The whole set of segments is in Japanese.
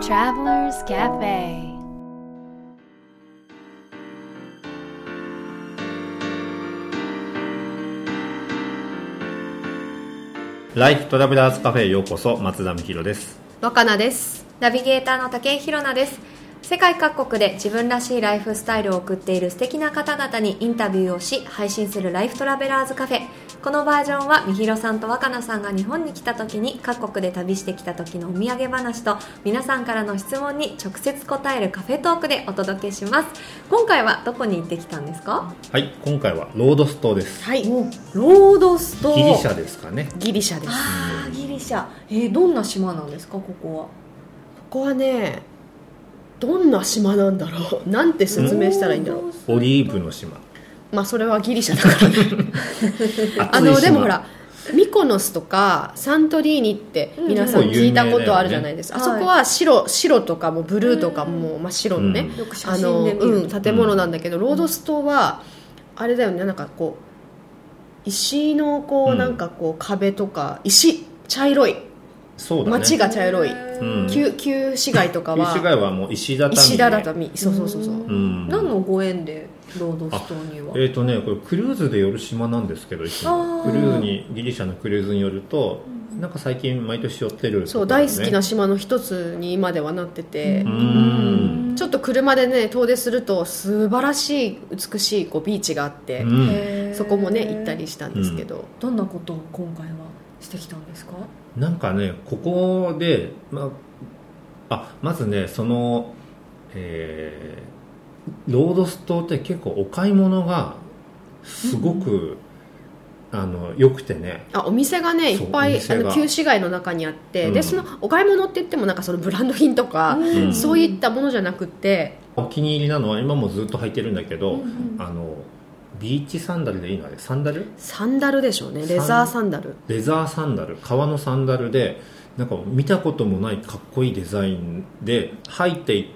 Travelers Cafe. ライフトラベラーズカフェへようこそ松田美弘です。若菜です。ナビゲーターの竹井ひろなです。世界各国で自分らしいライフスタイルを送っている素敵な方々にインタビューをし配信するライフトラベラーズカフェこのバージョンはみひろさんと若菜さんが日本に来た時に各国で旅してきた時のお土産話と皆さんからの質問に直接答えるカフェトークでお届けします。今回はどこに行ってきたんですか？はい今回はロードス島です。はい。ロードストギリシャですかね。ギリシャです。こああギリシャ。えー、どんな島なんですか？ここは。こはねどんな島なんだろう？なんて説明したらいいんだろう？オリーブの島まあそれはギリシャだから。ねあのでもほらミコノスとかサントリーニって皆さんうん聞いたことあるじゃないですか、ねあそこは白白とかもブルーとかも真っ白のね、うん。あのうん、建物なんだけど、ロードス島はあれだよねなんかこう石のこう、うん。なんかこう壁とか石茶色いそうだね。街が茶色い、うん。旧旧市街とかは旧市街はもう石畳で石畳。そうそうそうそう。うん。何のご縁でロードストには？えーとね、これクルーズで寄る島なんですけどクルーズにギリシャのクルーズによると、なんか最近毎年寄ってるそう大好きな島の一つに今ではなってて、うん。ちょっと車でね遠出すると素晴らしい美しいこうビーチがあって、そこもね行ったりしたんですけど、どんなことを今回はしてきたんですか？なんかねここで、まあ、あまずねその、えーロードス島って結構お買い物がすごく、あの良くてね。あお店がねいっぱいあの旧市街の中にあって、うん。でそのお買い物って言ってもなんかそのブランド品とか、ん。そういったものじゃなくてお気に入りなのは今もずっと履いてるんだけど、うんうん。あのビーチサンダルでいいの？あれサンダル？サンダルでしょうね。レザーサンダル。レザーサンダル。革のサンダルでなんか見たこともないかっこいいデザインで履いて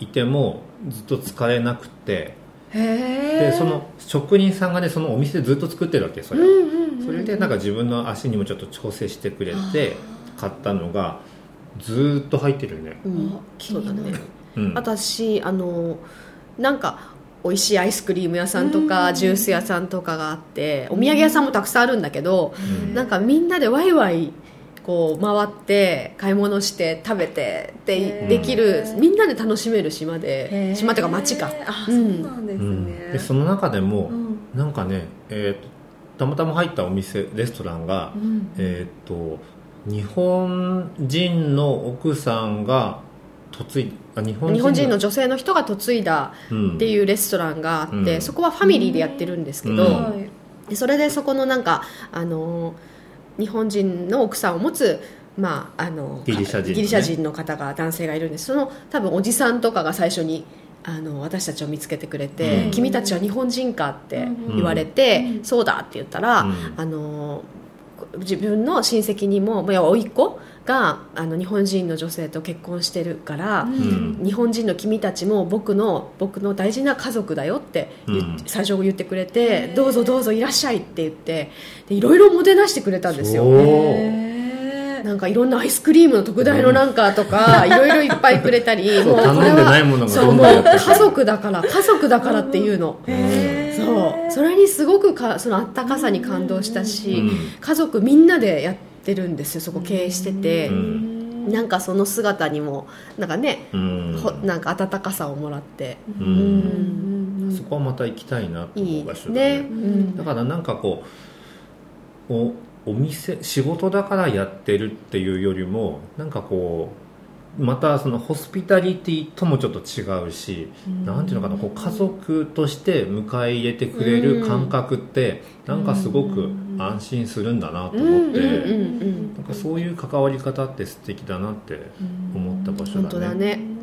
いてもずっと疲れなくて。へでその職人さんがねそのお店でずっと作ってるわけそれ。を、それでなんか自分の足にもちょっと調整してくれて買ったのがずーっと入ってるね、うん。あ気になる。そうだねうん、私あのなんか美味しいアイスクリーム屋さんとかジュース屋さんとかがあってお土産屋さんもたくさんあるんだけどうん。なんかみんなでワイワイこう回って買い物して食べてってできるみんなで楽しめる島で島っていうか町か。あ、うん。そうなんですうん。ね、でその中でも、うん。なんかね、えーとたまたま入ったお店レストランが、うん。えっ、と日本人の奥さんが嫁いあ日本日本人の女性の人が嫁いだうん。っていうレストランがあって、うん。そこはファミリーでやってるんですけど、でそれでそこのなんかあの日本人の奥さんを持つまあ、あのギリシャ人ギリシャ人の方が男性がいるんです。その多分おじさんとかが最初にあの私たちを見つけてくれて、うん。君たちは日本人かってうん。言われて、うん。そうだって言ったら、うん。あの自分の親戚にも甥っ子があの日本人の女性と結婚してるから、うん。日本人の君たちも僕の僕の大事な家族だよってうん。最初言ってくれてどうぞどうぞいらっしゃいって言ってでいろいろもてなしてくれたんですよなんかいろんなアイスクリームの特大のなんかとかいろいろいっぱいくれたり もうこれ頼んでないものがそうもう家族だから家族だからっていうの。そう。それにすごくかそのあったかさに感動したし、うん。家族みんなでやってるんですよそこ経営してて、うん。なんかその姿にもなんかね、うん。ほなんか温かさをもらって、ううん。んそこはまた行きたいなという場所だね、だからなんかこうおお店仕事だからやってるっていうよりもなんかこうまたそのホスピタリティともちょっと違うし、なんていうのかなこう家族として迎え入れてくれる感覚って、なんかすごく安心するんだなと思って、なんかそういう関わり方って素敵だなって思った場所だね。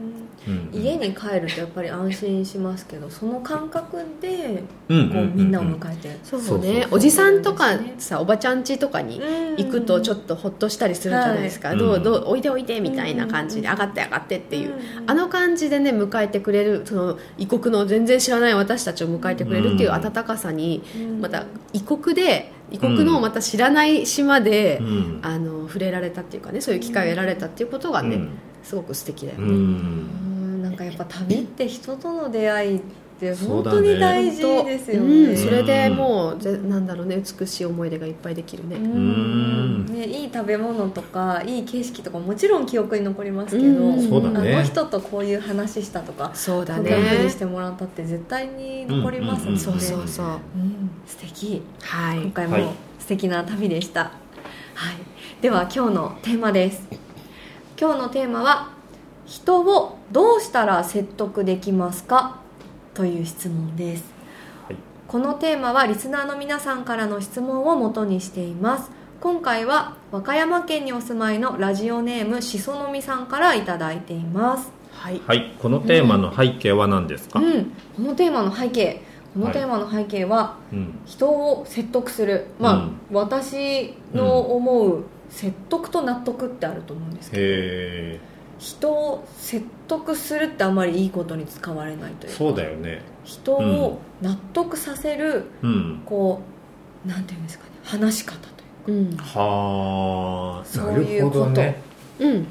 家に帰るとやっぱり安心しますけどその感覚でうんこうみんなを迎えて。そうね。おじさんとかさおばちゃん家とかに行くとちょっとほっとしたりするじゃないですか、はい。どうどううおいでおいでみたいな感じでうん上がって上がってっていう、うんあの感じでね迎えてくれるその異国の全然知らない私たちを迎えてくれるっていううん温かさに、うん。また異国で異国のまた知らない島で、うん。あの触れられたっていうかねそういう機会を得られたっていうことがね、うん。すごく素敵だようね、んうんかやっぱ旅って人との出会いって本当に大事ですようん、ねそれでもうぜなんだろうね美しい思い出がいっぱいできるね、うん。ね、いい食べ物とかいい景色とかもちろん記憶に残りますけど、うん。そうだね。あの人とこういう話したとかそうだこんな風にねしてもらったって絶対に残りますもんね、うんうんうんそうそうそう。うん。素敵。はい。今回はい。も素敵な旅でした、はい。では今日のテーマです。今日のテーマは「人をどうしたら説得できますか?」という質問です、はい。このテーマはリスナーの皆さんからの質問を元にしています。今回は和歌山県にお住まいのラジオネームしそのみさんからいただいています。はい。はい。このテーマの背景は何ですか、うん、このテーマの背景。このテーマの背景は、うん。人を説得する。まあ、私の思う説得と納得ってあると思うんですけど、へ人を説得するってあんまりいいことに使われないというか。えそうだよね。人を納得させる、うん。こうなんていうんですかね話し方といううん。はあそうなるほどね。うん。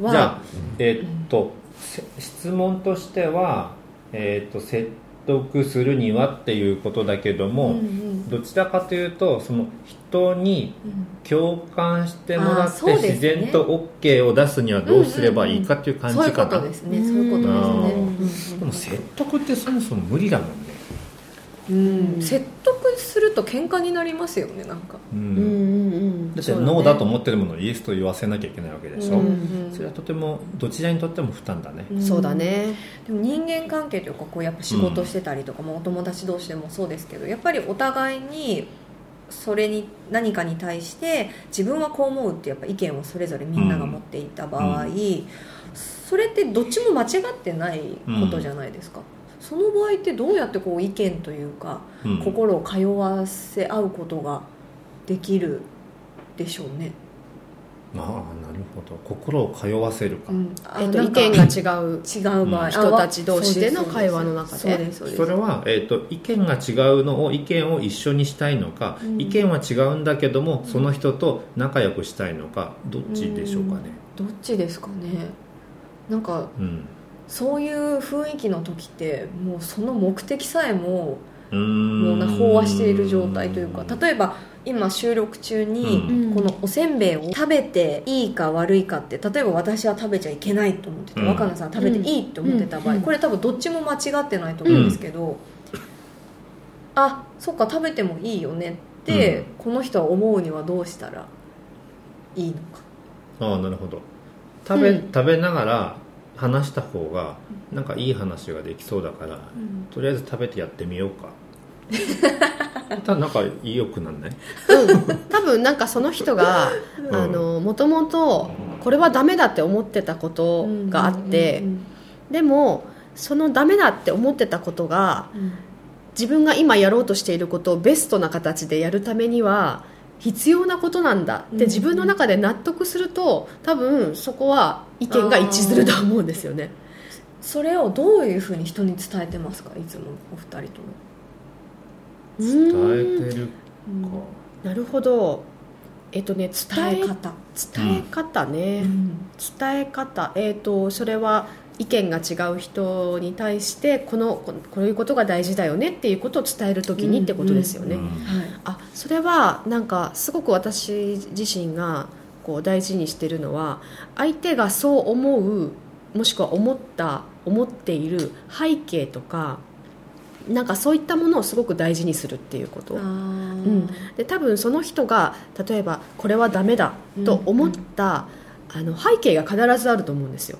はじゃあえーっと、せ質問としては、えーっと説得するにはっていうことだけども、うんうん。どちらかというとその人にうん共感してもらって自然と OK を出すにはどうすればいいかっていう感じそういうこかな、とですね。そういうことですね。うん。うんでも説得ってそもそも無理だもんね、うん。説得すると喧嘩になりますよねなんか。うん。うんうんうんだってそうだね。ノーだと思ってるものをイエスと言わせなきゃいけないわけでしょ、うんそれはとてもどちらにとっても負担だね、ん。そうだね。でも人間関係というかこうやっぱ仕事してたりとか、まあお友達同士でもそうですけどやっぱりお互いにそれに何かに対して自分はこう思うってやっぱ意見をそれぞれみんなが持っていた場合、うそれってどっちも間違ってないことじゃないですか、その場合ってどうやってこう意見というか、うん。心を通わせ合うことができるでしょうね、ああなるほど。心を通わせるか、うん。あえっと意見が違う違う場合、うんあ人たち同士での会話の中で。それは、えー、と意見が違うのを意見を一緒にしたいのか、うん。意見は違うんだけどもその人と仲良くしたいのかどっちでしょうかね。どっちですかね。なんかうん。そういう雰囲気の時ってもうその目的さえもうーん。もうな飽和している状態というか例えば今収録中にうん。このおせんべいを食べていいか悪いかって例えば私は食べちゃいけないと思ってて、うん。若菜さん食べていいって思ってた場合、うん。これ多分どっちも間違ってないと思うんですけど、あそっか食べてもいいよねって、この人は思うにはどうしたらいいのか。ああなるほど。食べ,、うん。食べながら話した方がなんかいい話ができそうだから、とりあえず食べてやってみようか ただなんか意欲なんない？うん、多分なんかその人がん。あのもともとこれはダメだって思ってたことがあってうんでもそのダメだって思ってたことがうん。自分が今やろうとしていることをベストな形でやるためには必要なことなんだって自分の中で納得すると多分そこは意見が一致すると思うんですよね。それをどういうふうに人に伝えてますか？いつもお二人とも伝伝えてるか、なるほど。えっとね伝え方、伝え方ね、伝え方。えっ、とそれは意見が違う人に対してこのここういうことが大事だよねっていうことを伝えるときにってことですよね、うん。はい。あそれはなんかすごく私自身がこう大事にしてるのは相手がそう思うもしくは思った思っている背景とかなんかそういったものをすごく大事にするっていうこと。うん。で多分その人が例えばこれはダメだと思った、あの背景が必ずあると思うんですよ。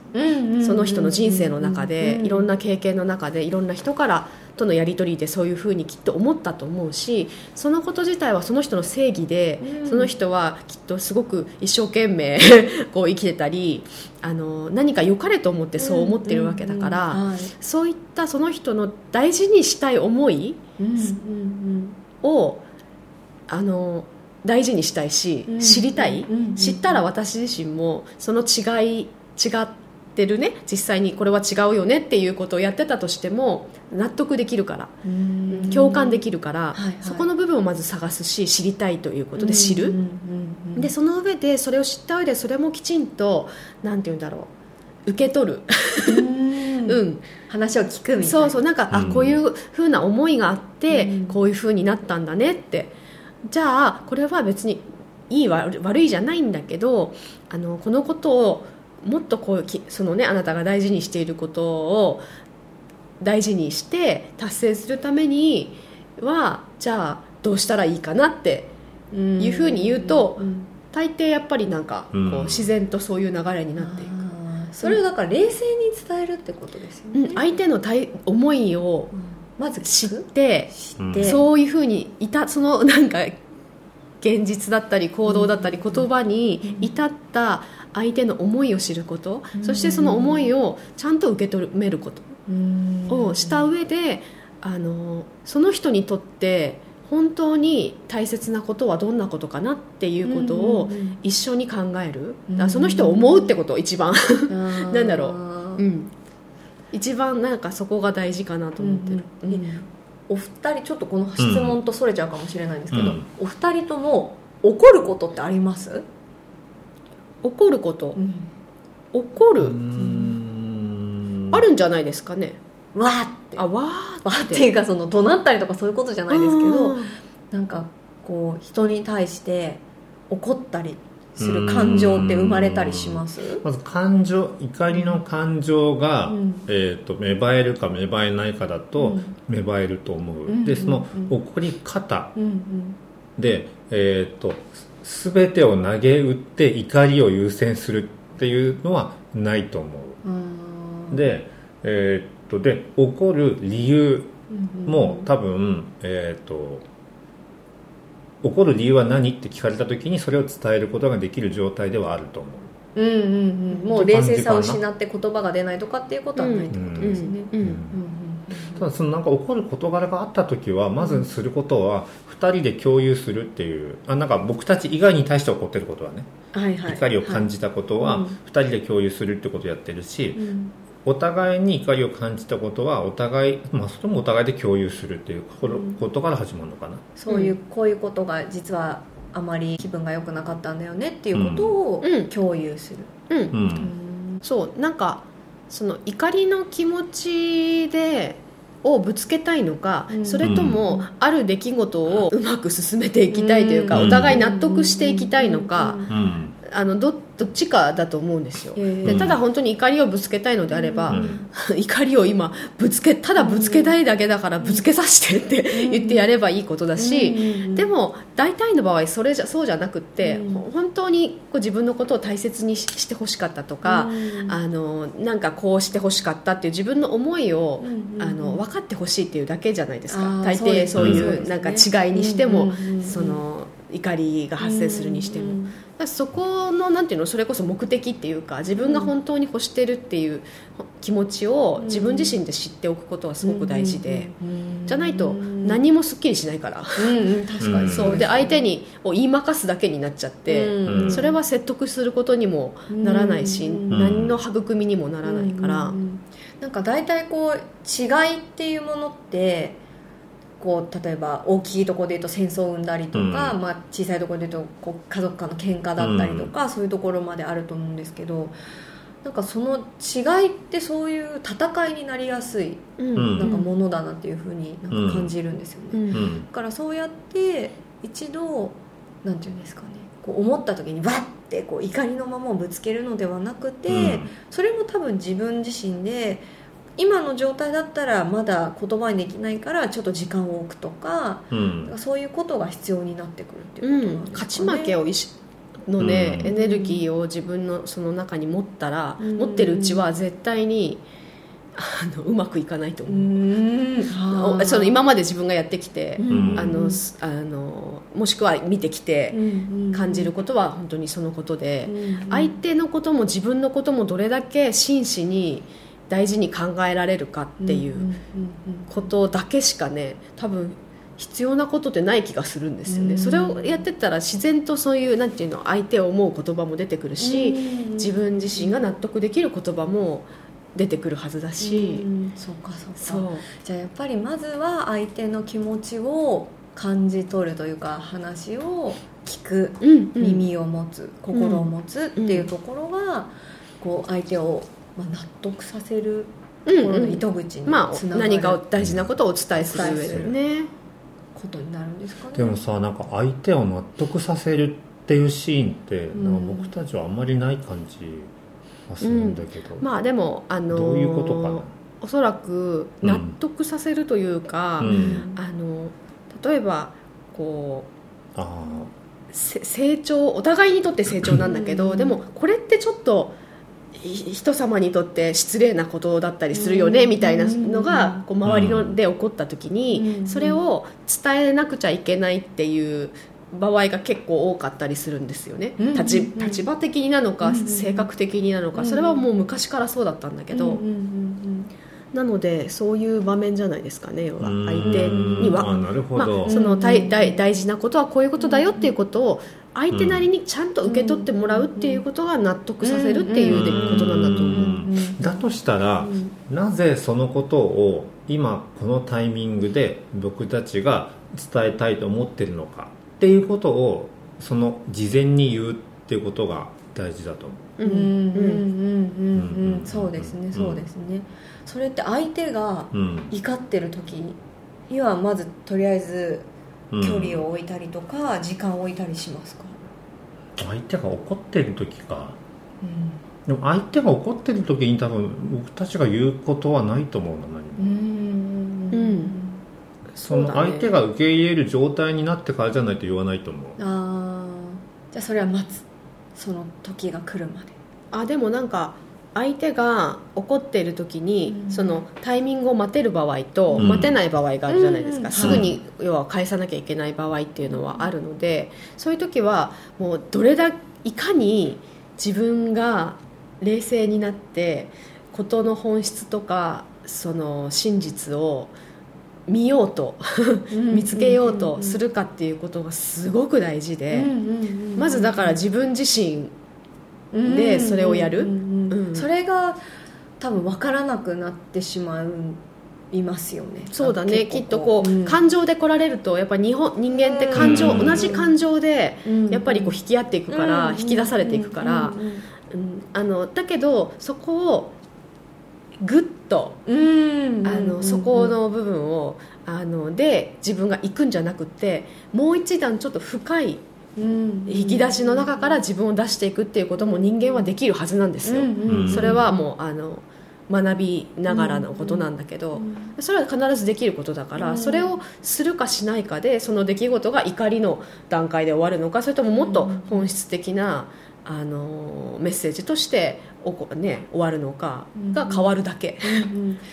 その人の人生の中でいろんな経験の中でいろんな人からとのやり取りでそういうふうにきっと思ったと思うしそのこと自体はその人の正義でうん。その人はきっとすごく一生懸命 こう生きてたりあの何か良かれと思ってそう思ってるわけだからそういったその人の大事にしたい思いをあの大事にしたいし、うん。知りたい、うんうん知ったら私自身もその違い違ってるね。実際にこれは違うよね。っていうことをやってたとしても納得できるから、うん。共感できるから、はいはい。そこの部分をまず探すし知りたいということで知る、うんうんうん。でその上でそれを知った上でそれもきちんとなんて言うんだろ受け取る。うん。うん。話を聞くみたいな。そうそう。なんか、あうん。こういうふうな思いがあって、うん。こういうふうになったんだねってじゃあこれは別にいい悪悪いじゃないんだけどあのこのことをもっとこうきそのねあなたが大事にしていることを大事にして達成するためにはじゃあどうしたらいいかなってうんいうふうに言うとん大抵やっぱりなんかこう、うん。自然とそういう流れになっていく、それをだから冷静に伝えるってことですよね、うん、相手の対思いをうんまず知って。そういうふうにいたそのなんか現実だったり行動だったり言葉に至った相手の思いを知ること。うん。そしてその思いをちゃんと受け止めること。うん。をした上であのその人にとって本当に大切なことはどんなことかなっていうことを一緒に考える。うん。その人を思うってこと一番、な なんだろうん、一番なんかそこが大事かなと思ってる、うんうん。お二人ちょっとこの質問とそれちゃうかもしれないんですけど、うん。お二人とも怒ることってあります、怒ること？怒る、うん。あるんじゃないですかね。わーって。あわーっていうかその怒鳴ったりとかそういうことじゃないですけどうん。なんかこう人に対して怒ったりする感情って生まれたりします？まず感情怒りの感情が、うん。えー、と芽生えるか芽生えないかだとうん。芽生えると思う、うんでそのうん怒り方うんうん。で、えー、と全てを投げ打って怒りを優先するっていうのはないと思う。で,、えー、とで怒る理由うんも多分、えー、と怒る理由は何って聞かれた時にそれを伝えることができる状態ではあると思う。うんうんうん。もう冷静さを失って言葉が出ないとかっていうことはな。いってことですねうん。ただそのなんか怒る事柄があった時はまずすることは2人で共有するっていう。あなんか僕たち以外に対して怒ってることはね。はいはい怒りを感じたことははい2人で共有するってことをやってるしうんお互いに怒りを感じたことはお互いまあそれもお互いで共有するっていうことから始まるのかな。そういうこういうことが実はあまり気分が良くなかったんだよねっていうことをうん。共有する。うん。ううん。んそうなんかその怒りの気持ちでをぶつけたいのか、うん。それとも、うん。ある出来事をうまく進めていきたいというか、うん。お互い納得していきたいのか、うんうんあのどどっちかだと思うんですよ、でただ本当に怒りをぶつけたいのであれば、うん。怒りを今ぶつけただぶつけたいだけだからぶつけさせてって言ってやればいいことだし、うん。でも大体の場合それじゃそうじゃなくって、うん。ほ本当にこう自分のことを大切にししてほしかったとか、うん。あのなんかこうしてほしかったっていう自分の思いを、うんあの分かってほしいっていうだけじゃないですか。大抵そういそううなんか違いにしても、うんうんうん。その怒りが発生するにしても、うんそこのなんていうのそれこそ目的っていうか自分が本当に欲してるっていう気持ちを自分自身で知っておくことはすごく大事で、うんじゃないと何もすっきりしないから、確かに。そう。で相手にを言いまかすだけになっちゃって、うん。それは説得することにもならないし、うん。何の育みにもならないから、うん。なんか大体こう違いっていうものってこう例えば大きいところで言うと戦争を生んだりとか、うん。まあ、小さいところで言うとこう家族間の喧嘩だったりとか、そういうところまであると思うんですけどなんかその違いってそういう戦いになりやすいうん。なんかものだなっていうふうになんか感じるんですよね、うん。うん。だからそうやって一度なんていうんですかねこう思った時にバッてこう怒りのままをぶつけるのではなくて、うん。それも多分自分自身で今の状態だったらまだ言葉にできないからちょっと時間を置くとかうん。そういうことが必要になってくるってういうことなんん、ですかね、勝ち負けを意識のね、うん。エネルギーを自分のその中に持ったら、うん。持ってるうちは絶対にあのうまくいかないとう。思う、その今まで自分がやってきて、うん。あのすあのもしくは見てきてうん感じることは本当にそのことで、うん。相手のことも自分のこともどれだけ真摯に大事に考えられるかっていうことだけしかね多分必要なことってない気がするんですよね、うん。それをやってったら自然とそういうなんていうの相手を思う言葉も出てくるし、うん。自分自身が納得できる言葉も出てくるはずだし、うんそうかそうか。そう。じゃあやっぱりまずは相手の気持ちを感じ取るというか話を聞くうんうん。耳を持つ、心を持つっていうところが、こう相手をまあ、納得させるとうん。ころのうん糸口にまあつながる。何かを大事なことをお伝えする上でね。ことになるんですかね。でもさなんか相手を納得させるっていうシーンってんなんか僕たちはあんまりない感じがするんだけど、まあでもあのーどういうことかな？おそらく納得させるというか、うん。あの例えばこうあせ成長お互いにとって成長なんだけど、うん。でもこれってちょっとい人様にとって失礼なことだったりするよね、うん。みたいなのがこう周りうんので起こった時に、うん。それを伝えなくちゃいけないっていう場合が結構多かったりするんですよね、うん。立うん。立場的になのか、うん。性格的になのか、うん。それはもう昔からそうだったんだけど、なのでそういう場面じゃないですかね要あは相手にあは。なるほまど、あ、その大大大事なことはこういうことだよっていうことを相手なりにちゃんと受け取ってもらうっていうことが納得させるっていうことなんだと思う。うん。だとしたら、なぜそのことを今このタイミングで僕たちが伝えたいと思ってるのか。っていうことをその事前に言うっていうことが大事だと思う。うん。うん。うん。うん。うん。うん。うん。そうですね。うん。そうですね。それって相手がうん。怒ってる時にはまずとりあえずうん距離を置いたりとか時間を置いたりしますか？相手が怒ってる時か。でも相手が怒ってる時に多分僕たちが言うことはないと思うの何も。うん。うん。うんその相手が受け入れる状態になってからじゃないと言わないと思う。ああじゃあそれは待つ。その時が来るまで。あでもなんか相手が怒っている時に、うん。そのタイミングを待てる場合と、うん。待てない場合があるじゃないですか、うんすぐに要は返さなきゃいけない場合っていうのはあるのでそういう時はもうどれだいかに自分が冷静になって事の本質とかその真実を見ようと見つけようとするかっていうことがすごく大事で、まずだから自分自身でそれをやるそれが多分分からなくなってしまいますよね。そうだねきっとこう、ん。感情で来られるとやっぱ日本人間って感情、うん同じ感情でうん。やっぱりこう引き合っていくから、うん。引き出されていくから、うん。うん。あのだけどそこをグッとうん。あのそこの部分をあので自分が行くんじゃなくてもう一段ちょっと深い引引き出しの中から自分を出していくっていうことも人間はできるはずなんですよ、うんそれはもうあの学びながらのことなんだけど、それは必ずできることだから、うん。それをするかしないかでその出来事が怒りの段階で終わるのかそれとももっと本質的な、あのメッセージとしておこ、ね、終わるのかが変わるだけ、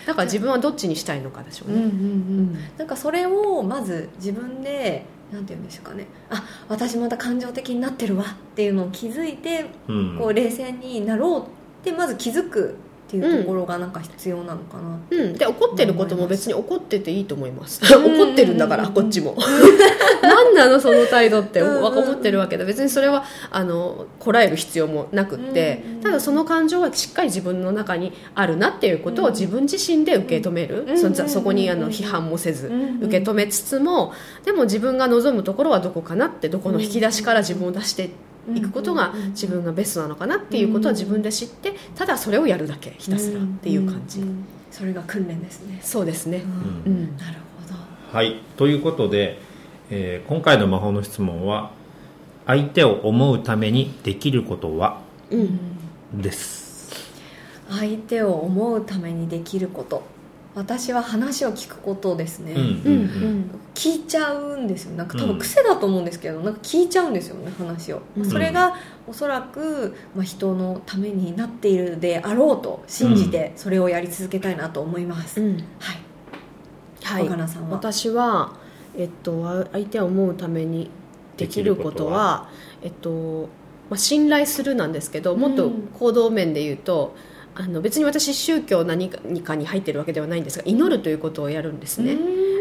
だから自分はどっちにしたいのかでしょうね、うんうん。うん。なんかそれをまず自分でなんて言うんでしょうかね。あ私また感情的になってるわっていうのを気づいてうん。こう冷静になろうってまず気づくっていうところがなんか必要なのかなうん、で怒ってることも別に怒ってていいと思います。うん。怒ってるんだからこっちも。何なのその態度ってうん思ってるわけで。別にそれはあのこらえる必要もなくって。うんただその感情はしっかり自分の中にあるなっていうことを自分自身で受け止める、うん。そうんそこにあの批判もせずうん受け止めつつもでも自分が望むところはどこかなってどこの引き出しから自分を出していくことが自分がベストなのかなっていうことは自分で知ってただそれをやるだけひたすらっていう感じ、んんそれが訓練ですね。そうですね、ううんん。なるほど。はい。ということで、えー今回の魔法の質問は「相手を思うためにできることは?うん」です。相手を思うためにできること私は話を聞くことですね、うんうんうん。聞いちゃうんですよ。なんか多分癖だと思うんですけど、なんか聞いちゃうんですよね話を、うん。それがおそらく、まあ、人のためになっているであろうと信じてそれをやり続けたいなと思います、うん。はい。はい。さんは？私は、えっと、あ相手を思うためにできることはえっとまあ、信頼するなんですけどもっと行動面で言うと、あの別に私宗教何かに入ってるわけではないんですが祈るということをやるんですね、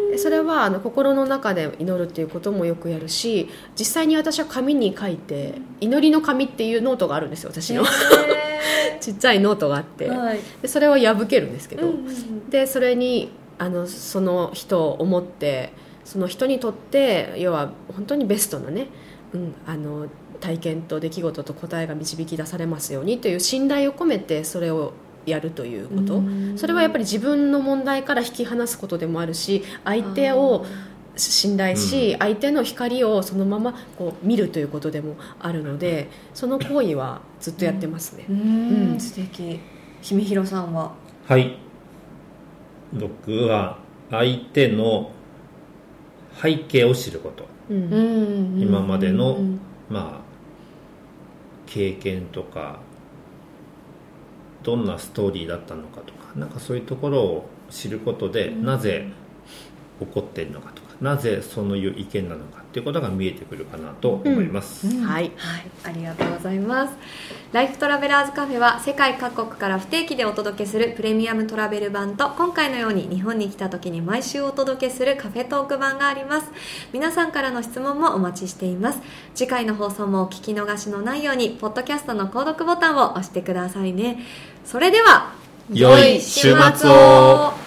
でそれはあの心の中で祈るっていうこともよくやるし実際に私は紙に書いて祈りの紙っていうノートがあるんですよ私の。ちっちゃいノートがあって、はい。でそれを破けるんですけど、うんうんうん。でそれにあのその人を思ってその人にとって要は本当にベストなね、うん、あの体験と出来事と答えが導き出されますようにという信頼を込めてそれをやるということ。それはやっぱり自分の問題から引き離すことでもあるし相手を信頼し、相手の光をそのままこう見るということでもあるのでその行為はずっとやってますね。うん、うん、素敵。姫広さんは？はい。僕は相手の背景を知ること、うん、今までの、まあ経験とかどん。なストーリーだったのかとかなん。かそういうところを知ることで、なぜ起こっているのかとかなぜそういう意見なのかっていうことが見えてくるかなと思います、うんうん、はい、はい、ありがとうございます。ライフトラベラーズカフェは世界各国から不定期でお届けするプレミアムトラベル版と今回のように日本に来た時に毎週お届けするカフェトーク版があります。皆さんからの質問もお待ちしています。次回の放送もお聞き逃しのないようにポッドキャストの購読ボタンを押してくださいね。それでは良い週末を